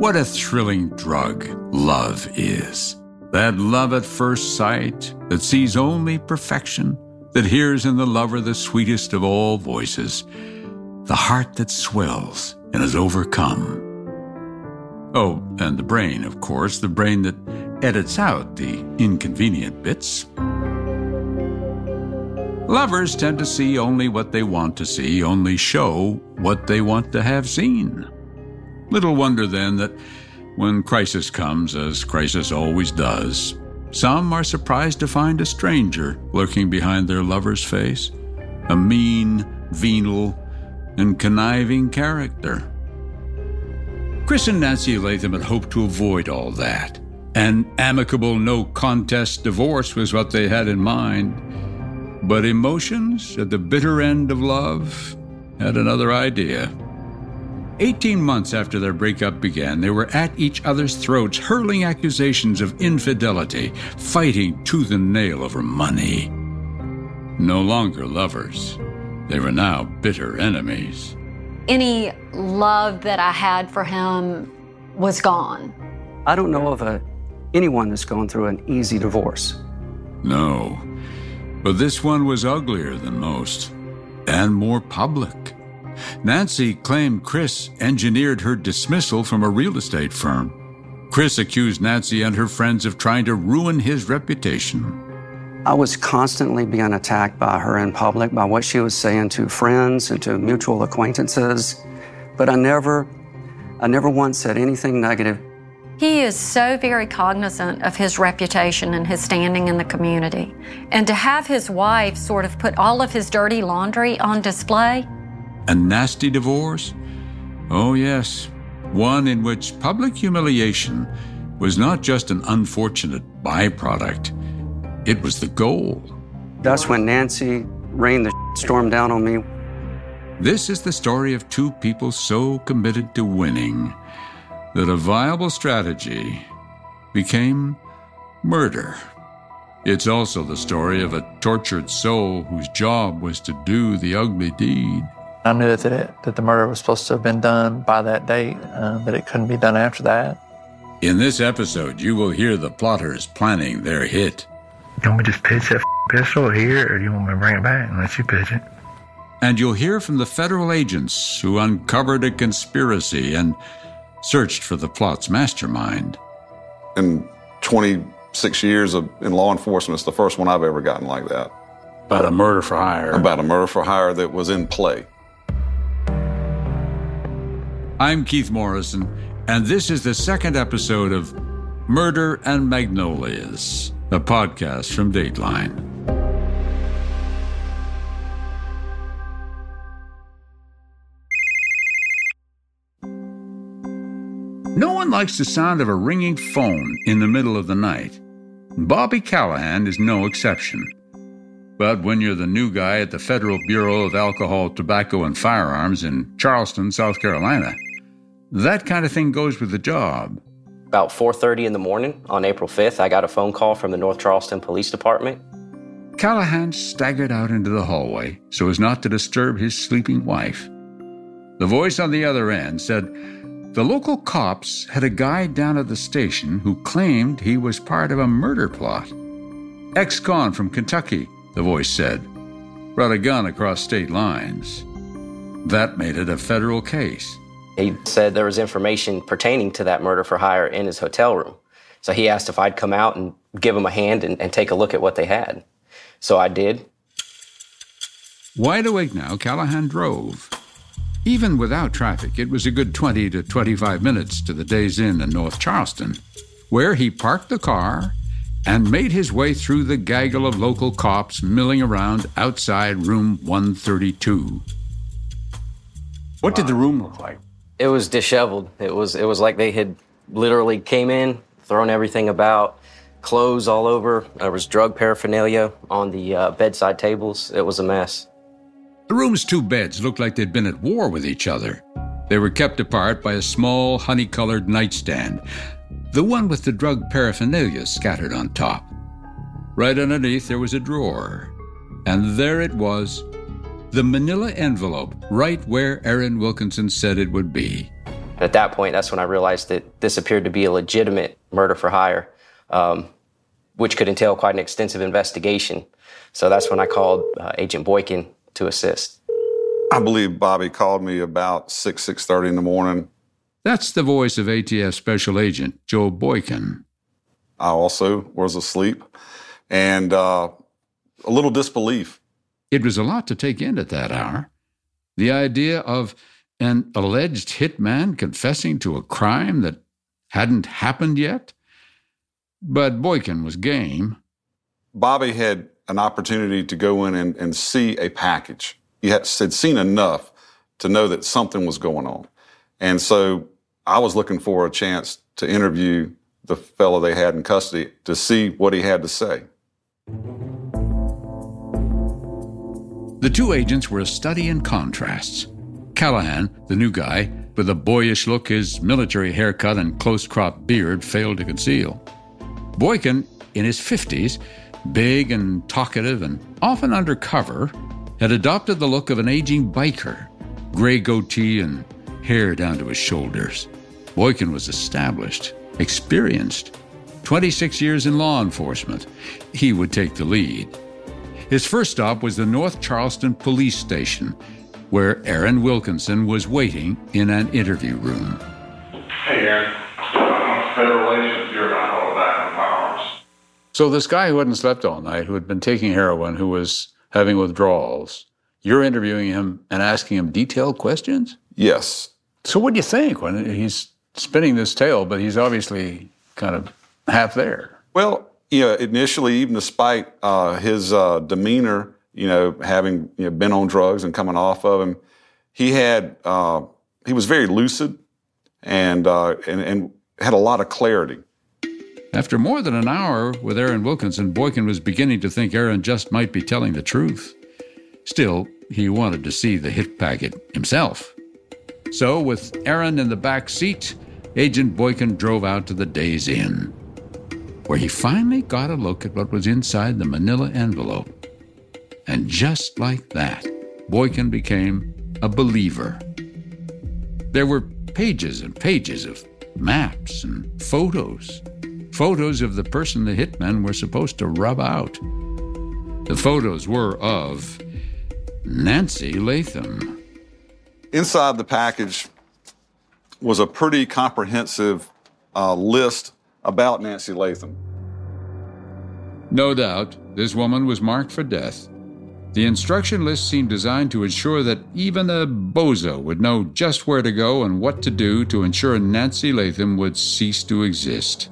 What a thrilling drug love is. That love at first sight that sees only perfection, that hears in the lover the sweetest of all voices, the heart that swells and is overcome. Oh, and the brain, of course, the brain that edits out the inconvenient bits. Lovers tend to see only what they want to see, only show what they want to have seen. Little wonder then that when crisis comes, as crisis always does, some are surprised to find a stranger lurking behind their lover's face, a mean, venal, and conniving character. Chris and Nancy Latham had hoped to avoid all that. An amicable, no contest divorce was what they had in mind. But emotions at the bitter end of love had another idea. Eighteen months after their breakup began, they were at each other's throats, hurling accusations of infidelity, fighting tooth and nail over money. No longer lovers, they were now bitter enemies. Any love that I had for him was gone. I don't know of a, anyone that's gone through an easy divorce. No, but this one was uglier than most, and more public. Nancy claimed Chris engineered her dismissal from a real estate firm. Chris accused Nancy and her friends of trying to ruin his reputation. I was constantly being attacked by her in public, by what she was saying to friends and to mutual acquaintances. But I never, I never once said anything negative. He is so very cognizant of his reputation and his standing in the community. And to have his wife sort of put all of his dirty laundry on display, a nasty divorce? Oh, yes, one in which public humiliation was not just an unfortunate byproduct, it was the goal. That's when Nancy rained the storm down on me. This is the story of two people so committed to winning that a viable strategy became murder. It's also the story of a tortured soul whose job was to do the ugly deed. I knew that, it, that the murder was supposed to have been done by that date, uh, but it couldn't be done after that. In this episode, you will hear the plotters planning their hit. You want me to just pitch that pistol here, or do you want me to bring it back and let you pitch it? And you'll hear from the federal agents who uncovered a conspiracy and searched for the plot's mastermind. In 26 years of, in law enforcement, it's the first one I've ever gotten like that. About a murder for hire. About a murder for hire that was in play. I'm Keith Morrison, and this is the second episode of Murder and Magnolias, a podcast from Dateline. No one likes the sound of a ringing phone in the middle of the night. Bobby Callahan is no exception. But when you're the new guy at the Federal Bureau of Alcohol, Tobacco, and Firearms in Charleston, South Carolina, that kind of thing goes with the job. About 4:30 in the morning on April 5th, I got a phone call from the North Charleston Police Department. Callahan staggered out into the hallway so as not to disturb his sleeping wife. The voice on the other end said the local cops had a guy down at the station who claimed he was part of a murder plot. Ex con from Kentucky, the voice said, brought a gun across state lines. That made it a federal case. He said there was information pertaining to that murder for hire in his hotel room. So he asked if I'd come out and give him a hand and, and take a look at what they had. So I did. Wide awake now, Callahan drove. Even without traffic, it was a good 20 to 25 minutes to the Days Inn in North Charleston, where he parked the car and made his way through the gaggle of local cops milling around outside room 132. What did the room look like? It was disheveled. It was it was like they had literally came in, thrown everything about, clothes all over. There was drug paraphernalia on the uh, bedside tables. It was a mess. The room's two beds looked like they'd been at war with each other. They were kept apart by a small honey colored nightstand, the one with the drug paraphernalia scattered on top. Right underneath there was a drawer, and there it was the manila envelope right where Aaron Wilkinson said it would be. At that point, that's when I realized that this appeared to be a legitimate murder for hire, um, which could entail quite an extensive investigation. So that's when I called uh, Agent Boykin to assist. I believe Bobby called me about 6, 6.30 in the morning. That's the voice of ATF Special Agent Joe Boykin. I also was asleep and uh, a little disbelief. It was a lot to take in at that hour. The idea of an alleged hitman confessing to a crime that hadn't happened yet? But Boykin was game. Bobby had an opportunity to go in and, and see a package. He had, had seen enough to know that something was going on. And so I was looking for a chance to interview the fellow they had in custody to see what he had to say. The two agents were a study in contrasts. Callahan, the new guy, with a boyish look his military haircut and close cropped beard failed to conceal. Boykin, in his 50s, big and talkative and often undercover, had adopted the look of an aging biker, gray goatee and hair down to his shoulders. Boykin was established, experienced, 26 years in law enforcement. He would take the lead. His first stop was the North Charleston Police Station, where Aaron Wilkinson was waiting in an interview room. Hey, Aaron. I'm federal agent. You're not all that in. So, this guy who hadn't slept all night, who had been taking heroin, who was having withdrawals, you're interviewing him and asking him detailed questions? Yes. So, what do you think when he's spinning this tale, but he's obviously kind of half there? Well, you know, initially, even despite uh, his uh, demeanor, you know, having you know, been on drugs and coming off of him, he had uh, he was very lucid and, uh, and and had a lot of clarity. After more than an hour with Aaron Wilkinson, Boykin was beginning to think Aaron just might be telling the truth. Still, he wanted to see the hit packet himself. So, with Aaron in the back seat, Agent Boykin drove out to the Days Inn, where he finally got a look at what was inside the manila envelope. And just like that, Boykin became a believer. There were pages and pages of maps and photos, photos of the person the hitmen were supposed to rub out. The photos were of Nancy Latham. Inside the package was a pretty comprehensive uh, list about Nancy Latham. No doubt, this woman was marked for death. The instruction list seemed designed to ensure that even a bozo would know just where to go and what to do to ensure Nancy Latham would cease to exist.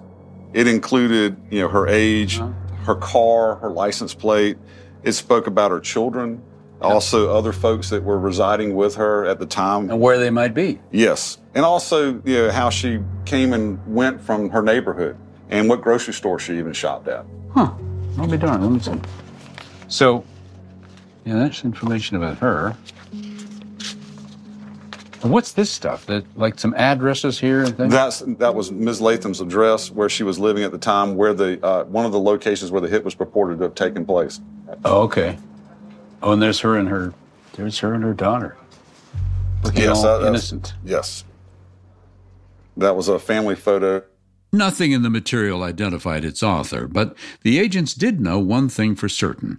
It included, you know, her age, uh-huh. her car, her license plate. It spoke about her children, also other folks that were residing with her at the time. And where they might be. Yes. And also, you know, how she came and went from her neighborhood and what grocery store she even shopped at. Huh. I'll be darned. Let me see. So, yeah, that's information about her. And what's this stuff? That like some addresses here and things? That's that was Ms. Latham's address, where she was living at the time, where the uh, one of the locations where the hit was purported to have taken place. Oh, okay. Oh, and there's her and her, there's her and her daughter. Looking Yes, all that- innocent. Yes. That was a family photo. Nothing in the material identified its author, but the agents did know one thing for certain.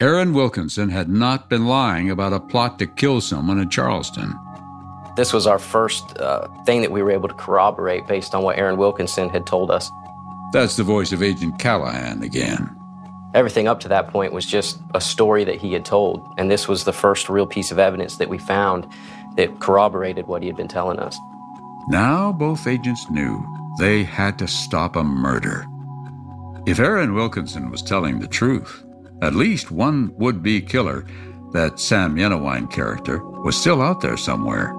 Aaron Wilkinson had not been lying about a plot to kill someone in Charleston. This was our first uh, thing that we were able to corroborate based on what Aaron Wilkinson had told us. That's the voice of Agent Callahan again. Everything up to that point was just a story that he had told, and this was the first real piece of evidence that we found that corroborated what he had been telling us. Now both agents knew they had to stop a murder. If Aaron Wilkinson was telling the truth, at least one would be killer, that Sam Yenawine character, was still out there somewhere.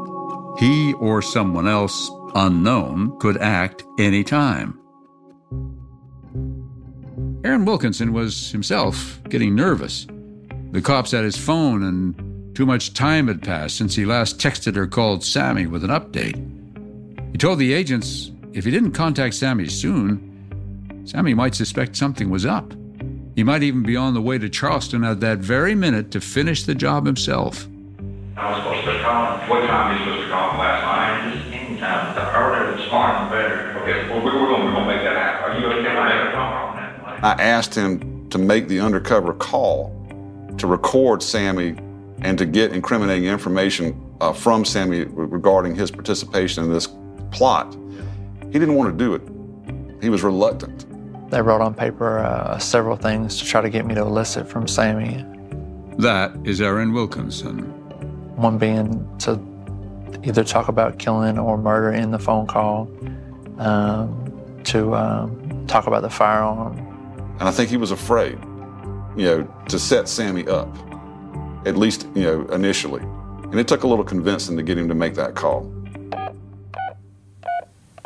He or someone else unknown could act any time. Aaron Wilkinson was himself getting nervous. The cops had his phone, and too much time had passed since he last texted or called Sammy with an update. He told the agents if he didn't contact Sammy soon, Sammy might suspect something was up. He might even be on the way to Charleston at that very minute to finish the job himself. I was supposed to call him. What time are you supposed to call him last night? Uh, the earlier this morning, the better. Okay, well, we're, we're gonna, we're gonna make that happen. Are you okay with that? I asked him to make the undercover call to record Sammy and to get incriminating information uh, from Sammy regarding his participation in this plot. He didn't want to do it. He was reluctant. They wrote on paper uh, several things to try to get me to elicit from Sammy. That is Aaron Wilkinson. One being to either talk about killing or murder in the phone call, um, to um, talk about the firearm. And I think he was afraid, you know, to set Sammy up, at least, you know, initially. And it took a little convincing to get him to make that call.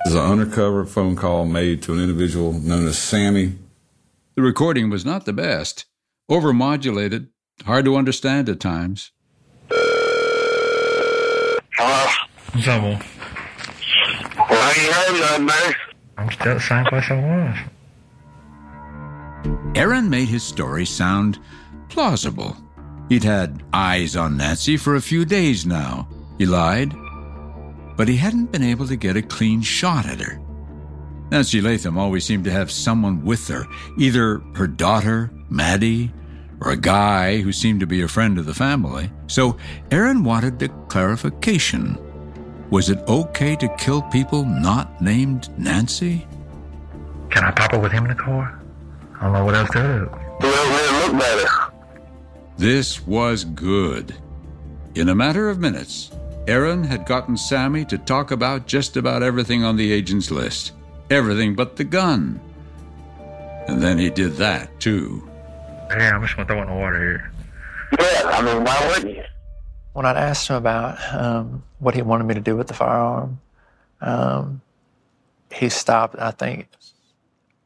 This is an undercover phone call made to an individual known as Sammy. The recording was not the best, overmodulated, hard to understand at times. Hello? What's up, boy? Well, I ain't heard nothing, man. I'm still at the same place I was. Aaron made his story sound plausible. He'd had eyes on Nancy for a few days now. He lied, but he hadn't been able to get a clean shot at her. Nancy Latham always seemed to have someone with her, either her daughter, Maddie, or a guy who seemed to be a friend of the family. So Aaron wanted a clarification. Was it okay to kill people not named Nancy? Can I pop up with him in the car? I don't know what else to do. Well, look better. This was good. In a matter of minutes, Aaron had gotten Sammy to talk about just about everything on the agent's list. Everything but the gun. And then he did that, too. Hey, I'm just gonna throw it in the water here. Yeah, I mean, why wouldn't you? When I'd asked him about um, what he wanted me to do with the firearm, um, he stopped. I think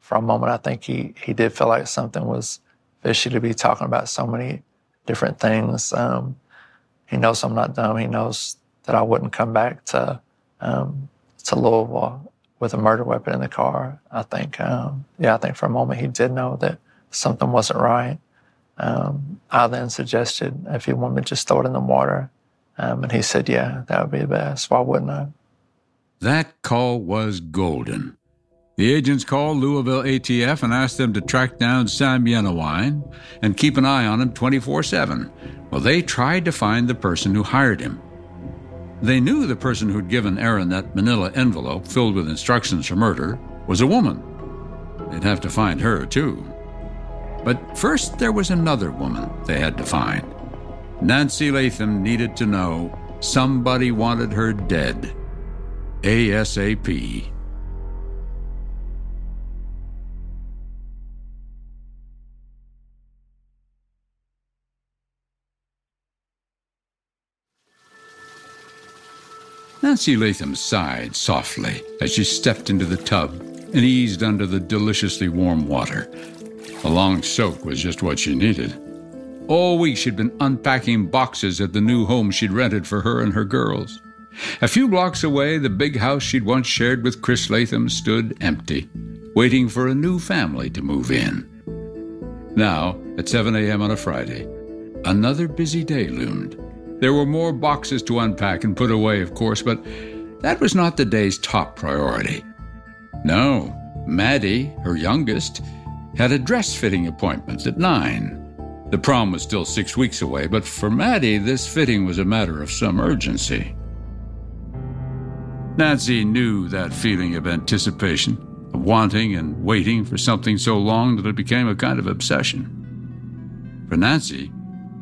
for a moment, I think he, he did feel like something was fishy to be talking about so many different things. Um, he knows I'm not dumb. He knows that I wouldn't come back to um, to Louisville with a murder weapon in the car. I think, um, yeah, I think for a moment he did know that something wasn't right. Um, I then suggested if he wanted me to just throw it in the water, um, and he said, "Yeah, that would be the best. Why wouldn't I?" That call was golden. The agents called Louisville ATF and asked them to track down Sam Yenawine and keep an eye on him 24 7. Well, they tried to find the person who hired him. They knew the person who'd given Aaron that manila envelope filled with instructions for murder was a woman. They'd have to find her, too. But first, there was another woman they had to find. Nancy Latham needed to know somebody wanted her dead. ASAP. Nancy Latham sighed softly as she stepped into the tub and eased under the deliciously warm water. A long soak was just what she needed. All week she'd been unpacking boxes at the new home she'd rented for her and her girls. A few blocks away, the big house she'd once shared with Chris Latham stood empty, waiting for a new family to move in. Now, at 7 a.m. on a Friday, another busy day loomed. There were more boxes to unpack and put away, of course, but that was not the day's top priority. No, Maddie, her youngest, had a dress fitting appointment at 9. The prom was still six weeks away, but for Maddie, this fitting was a matter of some urgency. Nancy knew that feeling of anticipation, of wanting and waiting for something so long that it became a kind of obsession. For Nancy,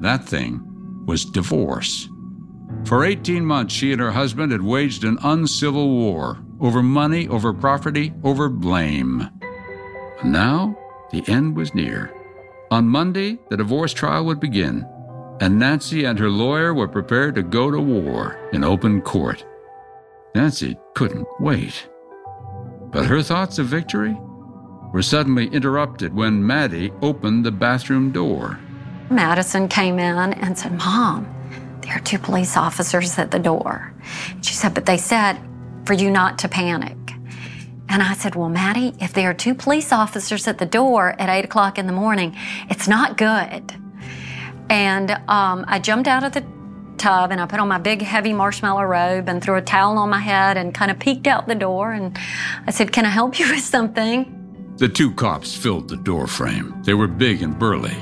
that thing was divorce. For 18 months, she and her husband had waged an uncivil war over money, over property, over blame. Now, the end was near. On Monday, the divorce trial would begin, and Nancy and her lawyer were prepared to go to war in open court. Nancy couldn't wait. But her thoughts of victory were suddenly interrupted when Maddie opened the bathroom door. Madison came in and said, Mom, there are two police officers at the door. She said, But they said for you not to panic. And I said, Well, Maddie, if there are two police officers at the door at 8 o'clock in the morning, it's not good. And um, I jumped out of the tub and I put on my big heavy marshmallow robe and threw a towel on my head and kind of peeked out the door and I said, Can I help you with something? The two cops filled the door frame. They were big and burly.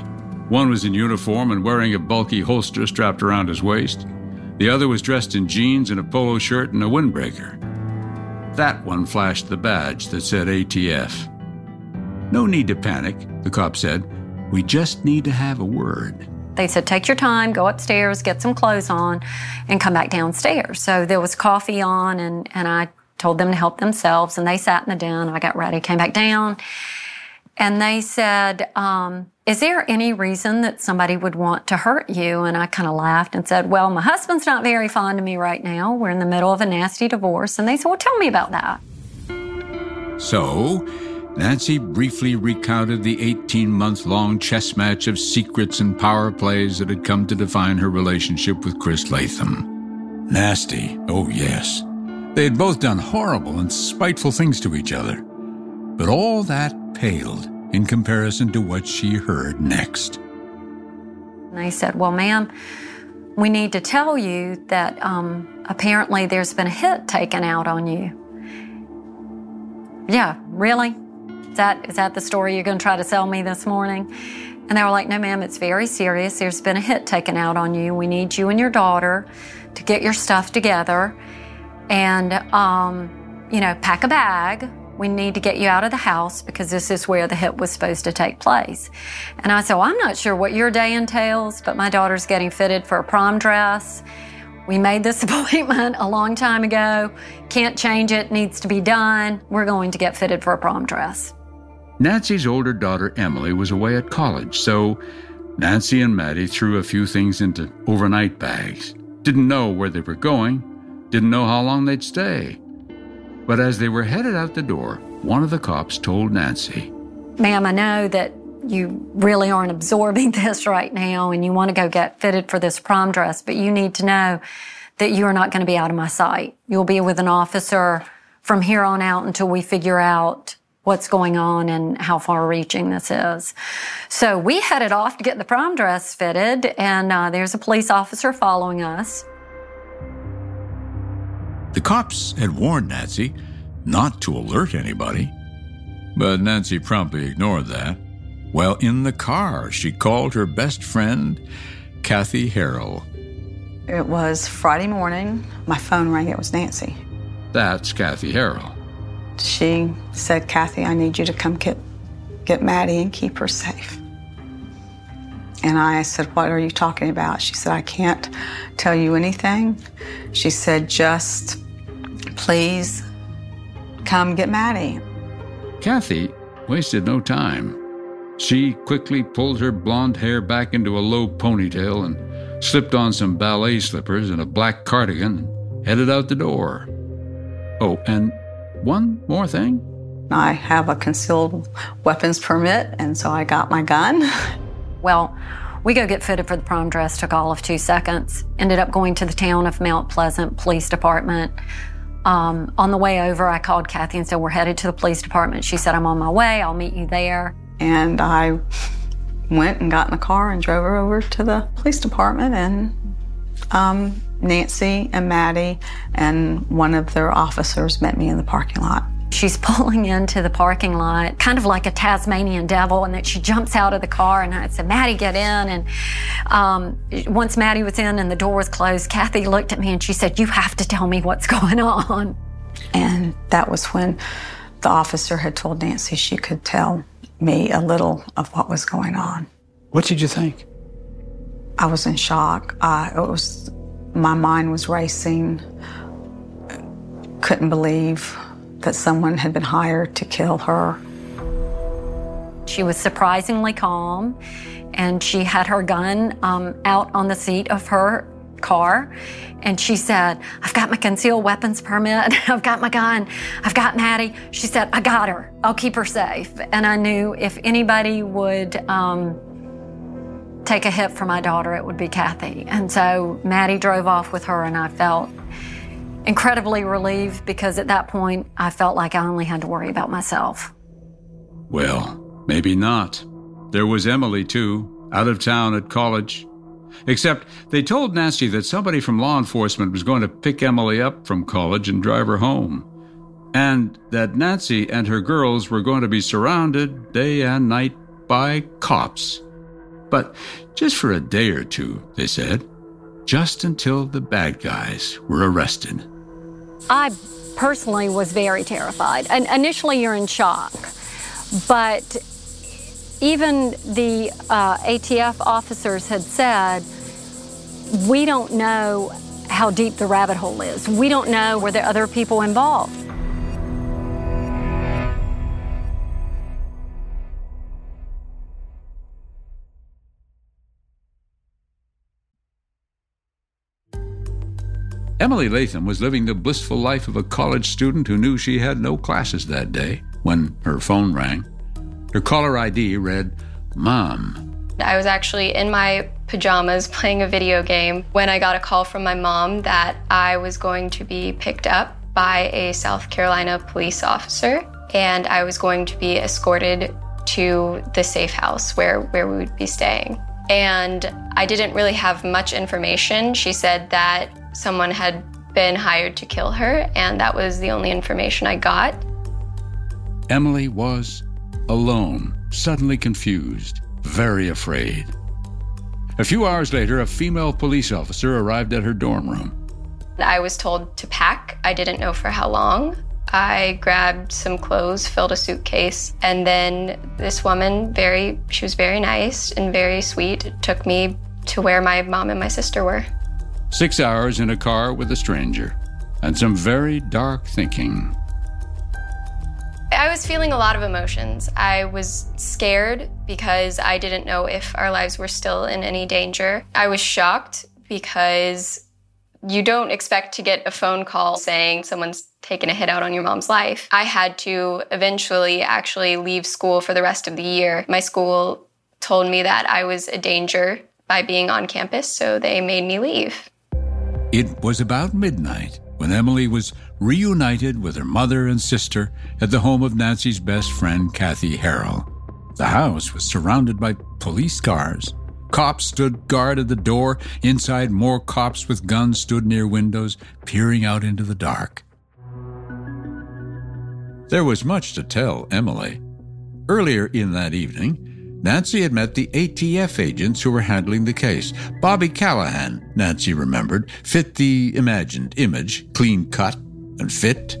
One was in uniform and wearing a bulky holster strapped around his waist. The other was dressed in jeans and a polo shirt and a windbreaker. That one flashed the badge that said ATF. No need to panic, the cop said. We just need to have a word. They said, take your time, go upstairs, get some clothes on, and come back downstairs. So there was coffee on, and, and I told them to help themselves, and they sat in the den. I got ready, came back down, and they said, um, Is there any reason that somebody would want to hurt you? And I kind of laughed and said, Well, my husband's not very fond of me right now. We're in the middle of a nasty divorce. And they said, Well, tell me about that. So, Nancy briefly recounted the 18 month long chess match of secrets and power plays that had come to define her relationship with Chris Latham. Nasty, oh yes. They had both done horrible and spiteful things to each other. But all that paled in comparison to what she heard next. And they said, Well, ma'am, we need to tell you that um, apparently there's been a hit taken out on you. Yeah, really? Is that, is that the story you're going to try to sell me this morning? And they were like, No, ma'am, it's very serious. There's been a hit taken out on you. We need you and your daughter to get your stuff together and, um, you know, pack a bag we need to get you out of the house because this is where the hit was supposed to take place. And I said, Well, I'm not sure what your day entails, but my daughter's getting fitted for a prom dress. We made this appointment a long time ago. Can't change it, needs to be done. We're going to get fitted for a prom dress. Nancy's older daughter, Emily, was away at college, so Nancy and Maddie threw a few things into overnight bags. Didn't know where they were going, didn't know how long they'd stay. But as they were headed out the door, one of the cops told Nancy, Ma'am, I know that you really aren't absorbing this right now and you want to go get fitted for this prom dress, but you need to know that you are not going to be out of my sight. You'll be with an officer from here on out until we figure out what's going on and how far reaching this is. So we headed off to get the prom dress fitted, and uh, there's a police officer following us. The cops had warned Nancy not to alert anybody, but Nancy promptly ignored that. While in the car, she called her best friend, Kathy Harrell. It was Friday morning. My phone rang. It was Nancy. That's Kathy Harrell. She said, Kathy, I need you to come get, get Maddie and keep her safe. And I said, What are you talking about? She said, I can't tell you anything. She said, Just Please come get Maddie. Kathy wasted no time. She quickly pulled her blonde hair back into a low ponytail and slipped on some ballet slippers and a black cardigan and headed out the door. Oh, and one more thing. I have a concealed weapons permit, and so I got my gun. Well, we go get fitted for the prom dress, took all of two seconds. Ended up going to the town of Mount Pleasant Police Department. Um, on the way over, I called Kathy and said, We're headed to the police department. She said, I'm on my way. I'll meet you there. And I went and got in the car and drove her over to the police department. And um, Nancy and Maddie and one of their officers met me in the parking lot. She's pulling into the parking lot, kind of like a Tasmanian devil, and then she jumps out of the car. And I said, Maddie, get in. And um, once Maddie was in and the door was closed, Kathy looked at me and she said, You have to tell me what's going on. And that was when the officer had told Nancy she could tell me a little of what was going on. What did you think? I was in shock. I, it was, my mind was racing. Couldn't believe that someone had been hired to kill her. She was surprisingly calm, and she had her gun um, out on the seat of her car. And she said, I've got my concealed weapons permit. I've got my gun. I've got Maddie. She said, I got her. I'll keep her safe. And I knew if anybody would um, take a hit for my daughter, it would be Kathy. And so Maddie drove off with her, and I felt incredibly relieved because at that point I felt like I only had to worry about myself. Well, maybe not. There was Emily, too, out of town at college. Except they told Nancy that somebody from law enforcement was going to pick Emily up from college and drive her home. And that Nancy and her girls were going to be surrounded day and night by cops. But just for a day or two, they said, just until the bad guys were arrested. I personally was very terrified. And initially, you're in shock. But even the uh, ATF officers had said, we don't know how deep the rabbit hole is. We don't know were there other people involved. Emily Latham was living the blissful life of a college student who knew she had no classes that day when her phone rang. Her caller ID read, Mom. I was actually in my pajamas playing a video game when I got a call from my mom that I was going to be picked up by a South Carolina police officer and I was going to be escorted to the safe house where, where we would be staying. And I didn't really have much information. She said that someone had been hired to kill her, and that was the only information I got. Emily was alone, suddenly confused, very afraid. A few hours later, a female police officer arrived at her dorm room. I was told to pack. I didn't know for how long. I grabbed some clothes, filled a suitcase, and then this woman, very, she was very nice and very sweet, took me to where my mom and my sister were. Six hours in a car with a stranger, and some very dark thinking. I was feeling a lot of emotions. I was scared because I didn't know if our lives were still in any danger. I was shocked because you don't expect to get a phone call saying someone's taken a hit out on your mom's life. I had to eventually actually leave school for the rest of the year. My school told me that I was a danger by being on campus, so they made me leave. It was about midnight when Emily was reunited with her mother and sister at the home of Nancy's best friend, Kathy Harrell. The house was surrounded by police cars. Cops stood guard at the door. Inside, more cops with guns stood near windows, peering out into the dark. There was much to tell Emily. Earlier in that evening, Nancy had met the ATF agents who were handling the case. Bobby Callahan, Nancy remembered, fit the imagined image, clean cut and fit.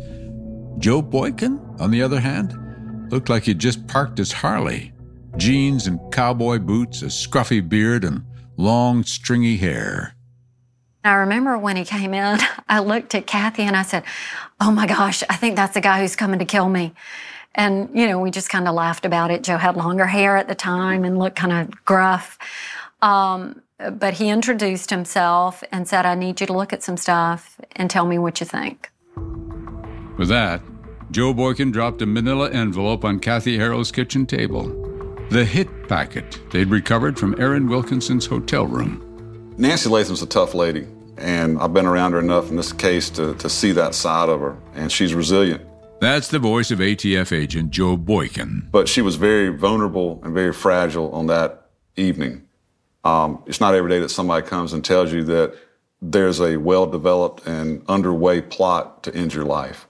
Joe Boykin, on the other hand, looked like he'd just parked his Harley. Jeans and cowboy boots, a scruffy beard, and long, stringy hair. I remember when he came in, I looked at Kathy and I said, Oh my gosh, I think that's the guy who's coming to kill me. And, you know, we just kind of laughed about it. Joe had longer hair at the time and looked kind of gruff. Um, but he introduced himself and said, I need you to look at some stuff and tell me what you think. With that, Joe Boykin dropped a manila envelope on Kathy Harrell's kitchen table. The hit packet they'd recovered from Aaron Wilkinson's hotel room. Nancy Latham's a tough lady, and I've been around her enough in this case to, to see that side of her, and she's resilient. That's the voice of ATF agent Joe Boykin. But she was very vulnerable and very fragile on that evening. Um, it's not every day that somebody comes and tells you that there's a well developed and underway plot to end your life.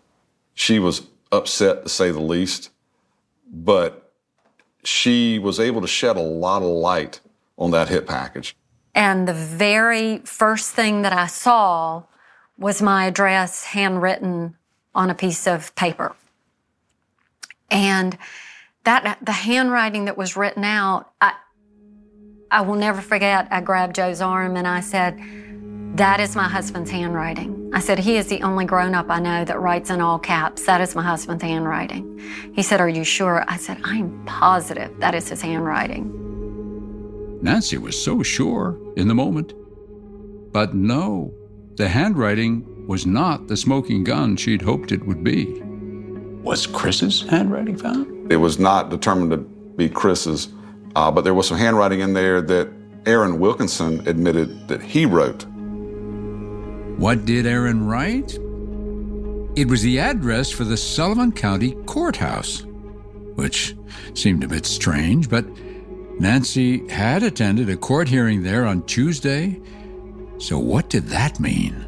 She was upset to say the least, but she was able to shed a lot of light on that hit package. And the very first thing that I saw was my address handwritten on a piece of paper. And that the handwriting that was written out, I, I will never forget. I grabbed Joe's arm and I said, That is my husband's handwriting. I said, He is the only grown up I know that writes in all caps. That is my husband's handwriting. He said, Are you sure? I said, I'm positive that is his handwriting. Nancy was so sure in the moment. But no, the handwriting was not the smoking gun she'd hoped it would be. Was Chris's handwriting found? It was not determined to be Chris's, uh, but there was some handwriting in there that Aaron Wilkinson admitted that he wrote. What did Aaron write? It was the address for the Sullivan County Courthouse, which seemed a bit strange, but Nancy had attended a court hearing there on Tuesday, so what did that mean?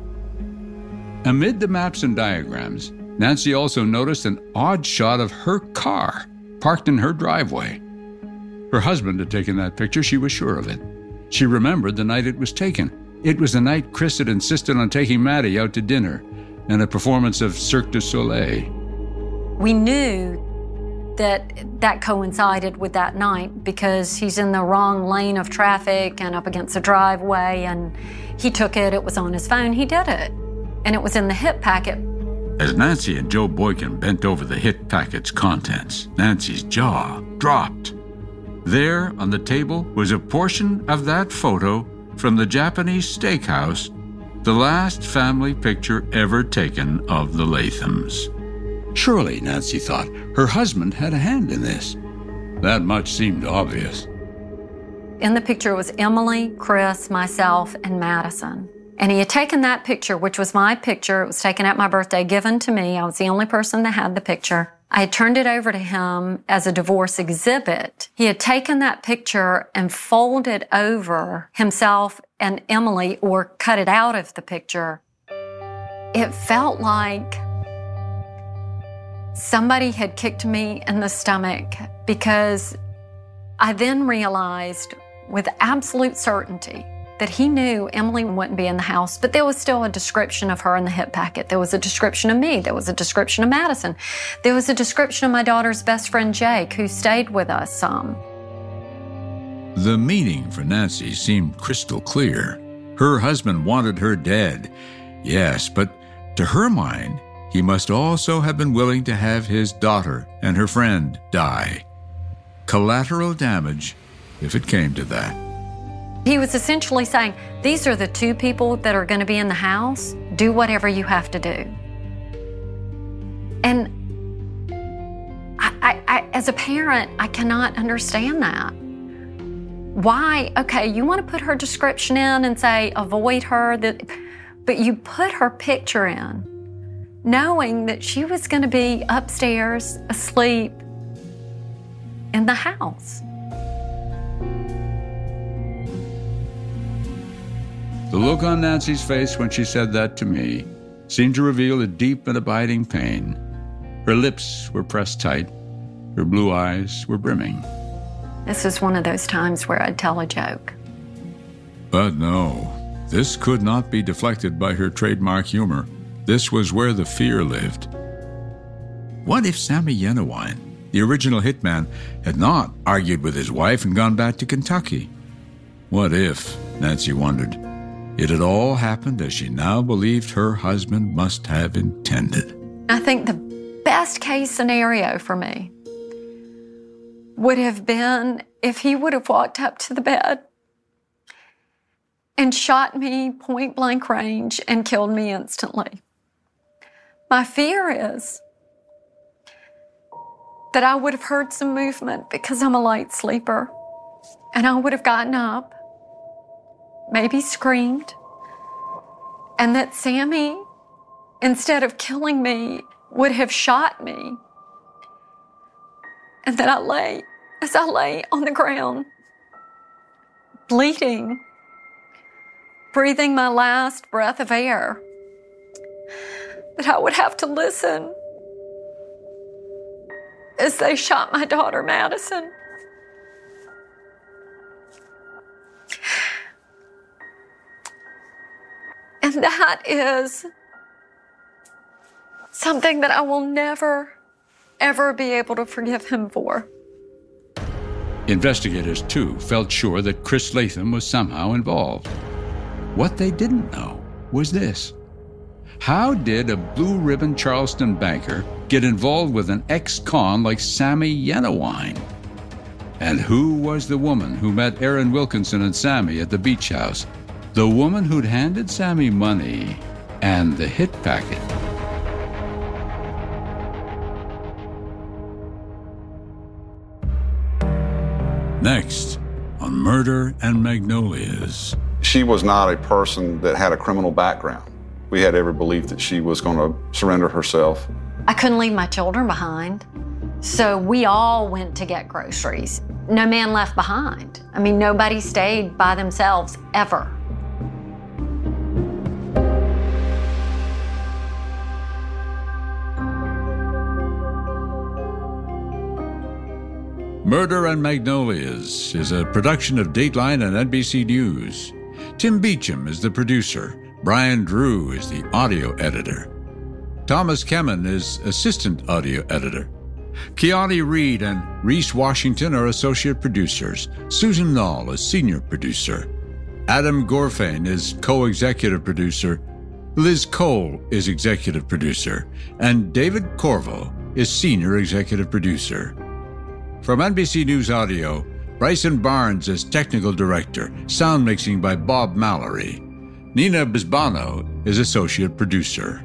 Amid the maps and diagrams, Nancy also noticed an odd shot of her car parked in her driveway. Her husband had taken that picture, she was sure of it. She remembered the night it was taken. It was the night Chris had insisted on taking Maddie out to dinner and a performance of Cirque du Soleil. We knew that that coincided with that night because he's in the wrong lane of traffic and up against the driveway and he took it, it was on his phone, he did it. And it was in the hit packet. As Nancy and Joe Boykin bent over the hit packet's contents, Nancy's jaw dropped. There on the table was a portion of that photo from the Japanese steakhouse, the last family picture ever taken of the Lathams. Surely, Nancy thought, her husband had a hand in this. That much seemed obvious. In the picture was Emily, Chris, myself, and Madison. And he had taken that picture, which was my picture. It was taken at my birthday, given to me. I was the only person that had the picture. I had turned it over to him as a divorce exhibit. He had taken that picture and folded over himself and Emily or cut it out of the picture. It felt like somebody had kicked me in the stomach because I then realized with absolute certainty that he knew Emily wouldn't be in the house, but there was still a description of her in the hit packet. There was a description of me. There was a description of Madison. There was a description of my daughter's best friend Jake, who stayed with us some. The meaning for Nancy seemed crystal clear. Her husband wanted her dead. Yes, but to her mind, he must also have been willing to have his daughter and her friend die. Collateral damage, if it came to that. He was essentially saying, These are the two people that are going to be in the house. Do whatever you have to do. And I, I, as a parent, I cannot understand that. Why? Okay, you want to put her description in and say, avoid her, that, but you put her picture in, knowing that she was going to be upstairs asleep in the house. The look on Nancy's face when she said that to me seemed to reveal a deep and abiding pain. Her lips were pressed tight, her blue eyes were brimming. This is one of those times where I'd tell a joke. But no, this could not be deflected by her trademark humor. This was where the fear lived. What if Sammy Yenawine, the original hitman, had not argued with his wife and gone back to Kentucky? What if, Nancy wondered, it had all happened as she now believed her husband must have intended? I think the best case scenario for me would have been if he would have walked up to the bed and shot me point blank range and killed me instantly. My fear is that I would have heard some movement because I'm a light sleeper and I would have gotten up, maybe screamed, and that Sammy, instead of killing me, would have shot me. And that I lay, as I lay on the ground, bleeding, breathing my last breath of air, that I would have to listen as they shot my daughter, Madison. And that is something that I will never, ever be able to forgive him for. Investigators, too, felt sure that Chris Latham was somehow involved. What they didn't know was this How did a blue ribbon Charleston banker get involved with an ex con like Sammy Yenawine? And who was the woman who met Aaron Wilkinson and Sammy at the beach house? The woman who'd handed Sammy money and the hit packet. Next, on Murder and Magnolias. She was not a person that had a criminal background. We had every belief that she was going to surrender herself. I couldn't leave my children behind. So we all went to get groceries. no man left behind. I mean, nobody stayed by themselves ever. Murder and Magnolias is a production of Dateline and NBC News. Tim Beecham is the producer. Brian Drew is the audio editor. Thomas Kemen is assistant audio editor. Kiani Reed and Reese Washington are associate producers. Susan Nall is senior producer. Adam Gorfain is co executive producer. Liz Cole is executive producer. And David Corvo is senior executive producer. From NBC News Audio, Bryson Barnes is technical director, sound mixing by Bob Mallory. Nina Bisbano is associate producer.